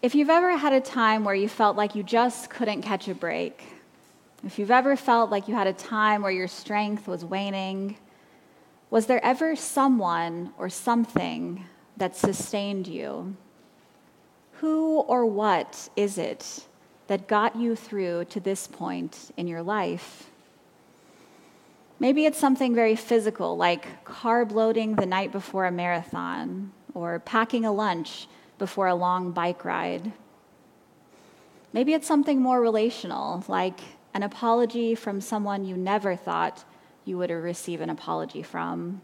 If you've ever had a time where you felt like you just couldn't catch a break, if you've ever felt like you had a time where your strength was waning, was there ever someone or something that sustained you? Who or what is it that got you through to this point in your life? Maybe it's something very physical, like carb loading the night before a marathon, or packing a lunch before a long bike ride. Maybe it's something more relational, like an apology from someone you never thought you would receive an apology from,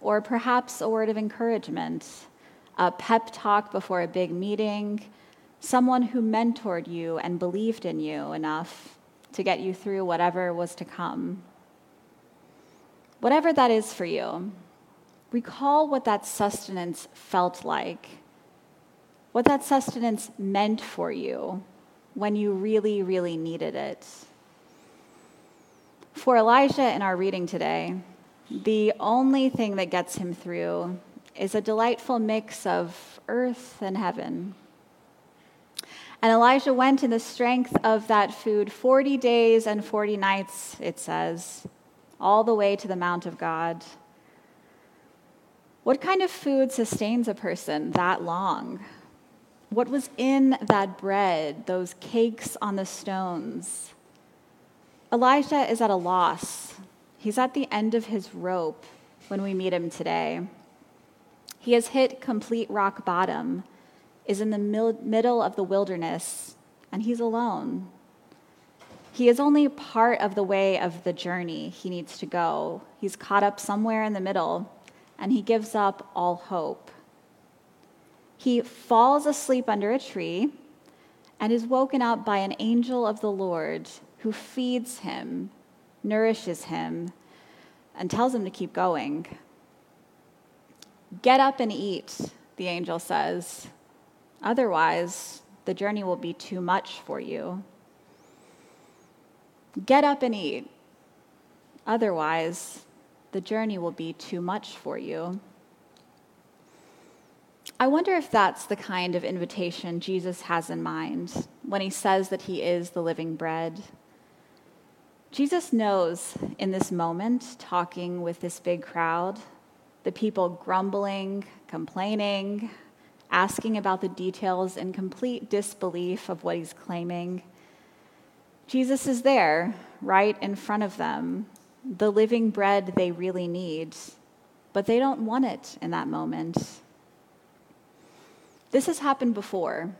or perhaps a word of encouragement, a pep talk before a big meeting, someone who mentored you and believed in you enough to get you through whatever was to come. Whatever that is for you, recall what that sustenance felt like, what that sustenance meant for you when you really, really needed it. For Elijah in our reading today, the only thing that gets him through is a delightful mix of earth and heaven. And Elijah went in the strength of that food 40 days and 40 nights, it says all the way to the Mount of God. What kind of food sustains a person that long? What was in that bread, those cakes on the stones? Elijah is at a loss. He's at the end of his rope when we meet him today. He has hit complete rock bottom, is in the middle of the wilderness, and he's alone. He is only part of the way of the journey he needs to go. He's caught up somewhere in the middle, and he gives up all hope. He falls asleep under a tree and is woken up by an angel of the Lord who feeds him, nourishes him, and tells him to keep going. Get up and eat, the angel says. Otherwise, the journey will be too much for you. Get up and eat. Otherwise, the journey will be too much for you. I wonder if that's the kind of invitation Jesus has in mind when he says that he is the living bread. Jesus knows in this moment, talking with this big crowd, the people grumbling, complaining, asking about the details in complete disbelief of what he's claiming Jesus is there, right in front of them, the living bread they really need, but they don't want it in that moment. This has happened before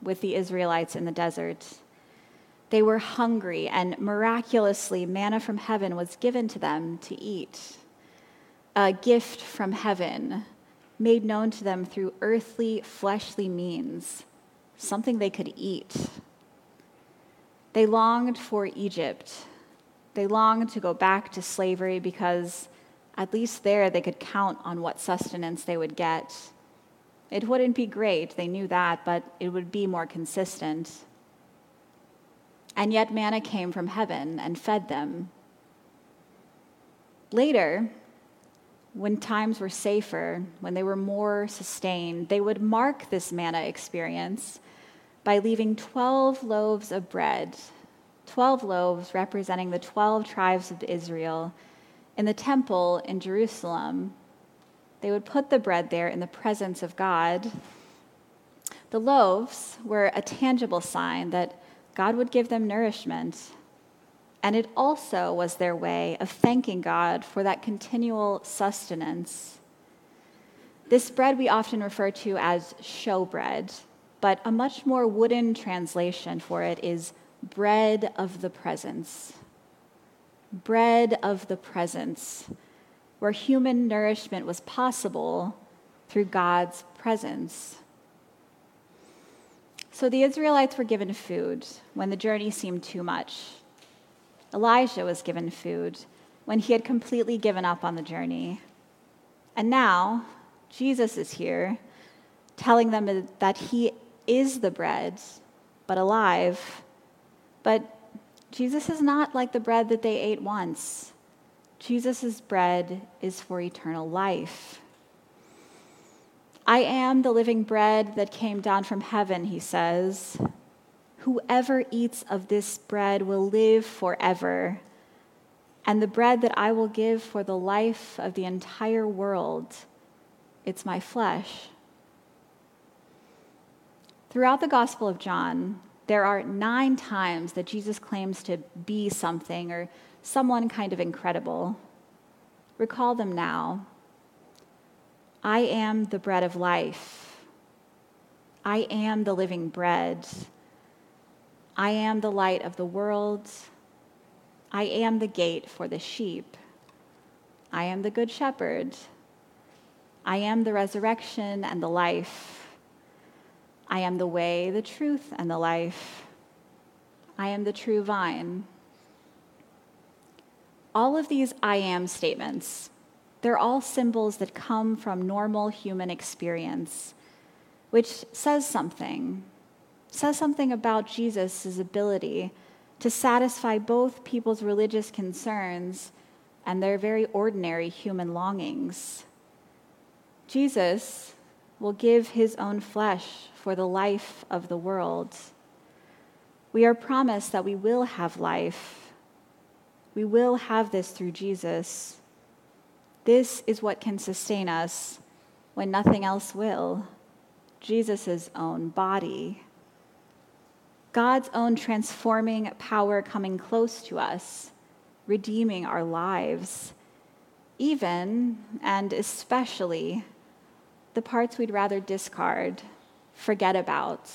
with the Israelites in the desert. They were hungry, and miraculously, manna from heaven was given to them to eat. A gift from heaven made known to them through earthly, fleshly means, something they could eat. They longed for Egypt. They longed to go back to slavery because at least there they could count on what sustenance they would get. It wouldn't be great, they knew that, but it would be more consistent. And yet manna came from heaven and fed them. Later, when times were safer, when they were more sustained, they would mark this manna experience by leaving 12 loaves of bread, 12 loaves representing the 12 tribes of Israel, in the temple in Jerusalem. They would put the bread there in the presence of God. The loaves were a tangible sign that God would give them nourishment. And it also was their way of thanking God for that continual sustenance. This bread we often refer to as showbread but a much more wooden translation for it is bread of the presence. Bread of the presence, where human nourishment was possible through God's presence. So the Israelites were given food when the journey seemed too much. Elijah was given food when he had completely given up on the journey. And now, Jesus is here telling them that he is the bread, but alive. But Jesus is not like the bread that they ate once. Jesus' bread is for eternal life. I am the living bread that came down from heaven, he says. Whoever eats of this bread will live forever. And the bread that I will give for the life of the entire world, it's my flesh. Throughout the Gospel of John, there are nine times that Jesus claims to be something or someone kind of incredible. Recall them now. I am the bread of life. I am the living bread. I am the light of the world. I am the gate for the sheep. I am the good shepherd. I am the resurrection and the life. I am the way, the truth, and the life. I am the true vine. All of these I am statements, they're all symbols that come from normal human experience, which says something, says something about Jesus' ability to satisfy both people's religious concerns and their very ordinary human longings. Jesus will give his own flesh for the life of the world. We are promised that we will have life. We will have this through Jesus. This is what can sustain us when nothing else will Jesus' own body. God's own transforming power coming close to us, redeeming our lives, even and especially the parts we'd rather discard, forget about,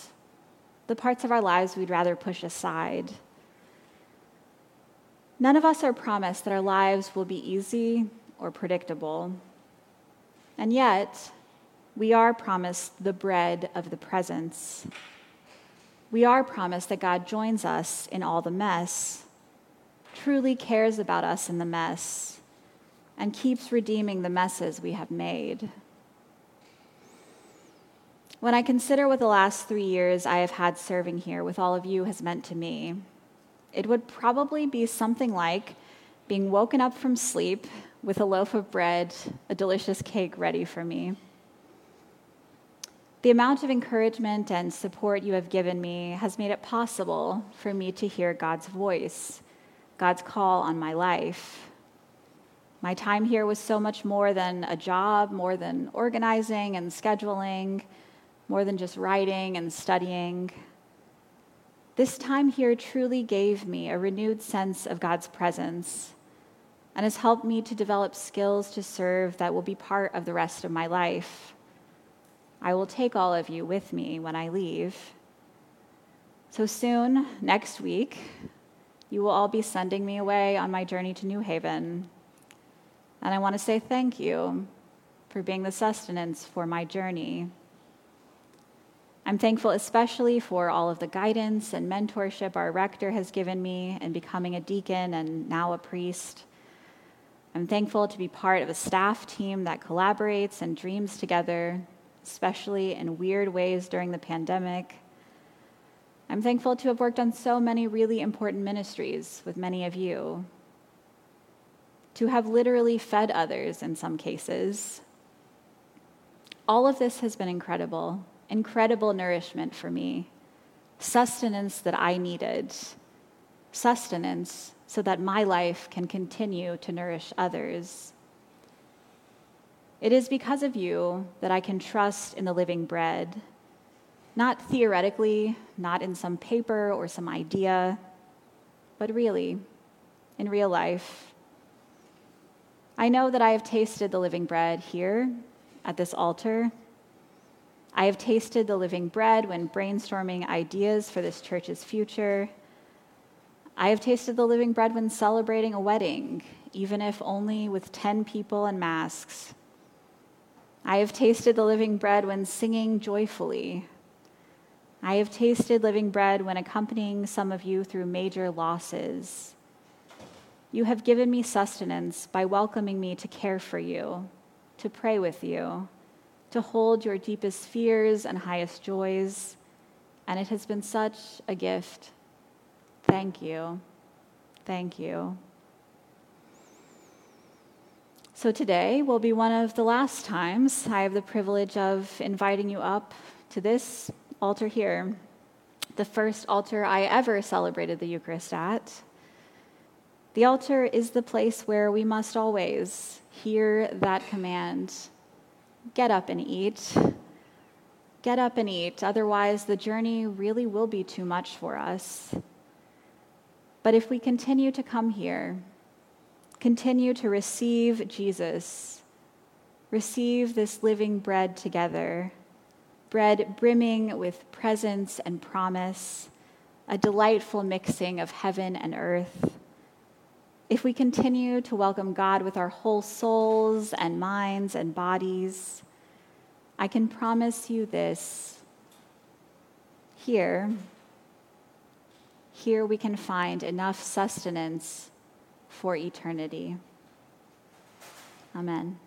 the parts of our lives we'd rather push aside. None of us are promised that our lives will be easy or predictable. And yet, we are promised the bread of the presence we are promised that God joins us in all the mess, truly cares about us in the mess, and keeps redeeming the messes we have made. When I consider what the last three years I have had serving here with all of you has meant to me, it would probably be something like being woken up from sleep with a loaf of bread, a delicious cake ready for me. The amount of encouragement and support you have given me has made it possible for me to hear God's voice, God's call on my life. My time here was so much more than a job, more than organizing and scheduling, more than just writing and studying. This time here truly gave me a renewed sense of God's presence and has helped me to develop skills to serve that will be part of the rest of my life. I will take all of you with me when I leave. So soon, next week, you will all be sending me away on my journey to New Haven. And I want to say thank you for being the sustenance for my journey. I'm thankful especially for all of the guidance and mentorship our rector has given me in becoming a deacon and now a priest. I'm thankful to be part of a staff team that collaborates and dreams together especially in weird ways during the pandemic. I'm thankful to have worked on so many really important ministries with many of you, to have literally fed others in some cases. All of this has been incredible, incredible nourishment for me, sustenance that I needed, sustenance so that my life can continue to nourish others. It is because of you that I can trust in the living bread, not theoretically, not in some paper or some idea, but really, in real life. I know that I have tasted the living bread here at this altar. I have tasted the living bread when brainstorming ideas for this church's future. I have tasted the living bread when celebrating a wedding, even if only with 10 people and masks. I have tasted the living bread when singing joyfully. I have tasted living bread when accompanying some of you through major losses. You have given me sustenance by welcoming me to care for you, to pray with you, to hold your deepest fears and highest joys, and it has been such a gift. Thank you. Thank you. So today will be one of the last times I have the privilege of inviting you up to this altar here, the first altar I ever celebrated the Eucharist at. The altar is the place where we must always hear that command get up and eat. Get up and eat, otherwise, the journey really will be too much for us. But if we continue to come here, continue to receive Jesus, receive this living bread together, bread brimming with presence and promise, a delightful mixing of heaven and earth. If we continue to welcome God with our whole souls and minds and bodies, I can promise you this. Here, here we can find enough sustenance for eternity. Amen.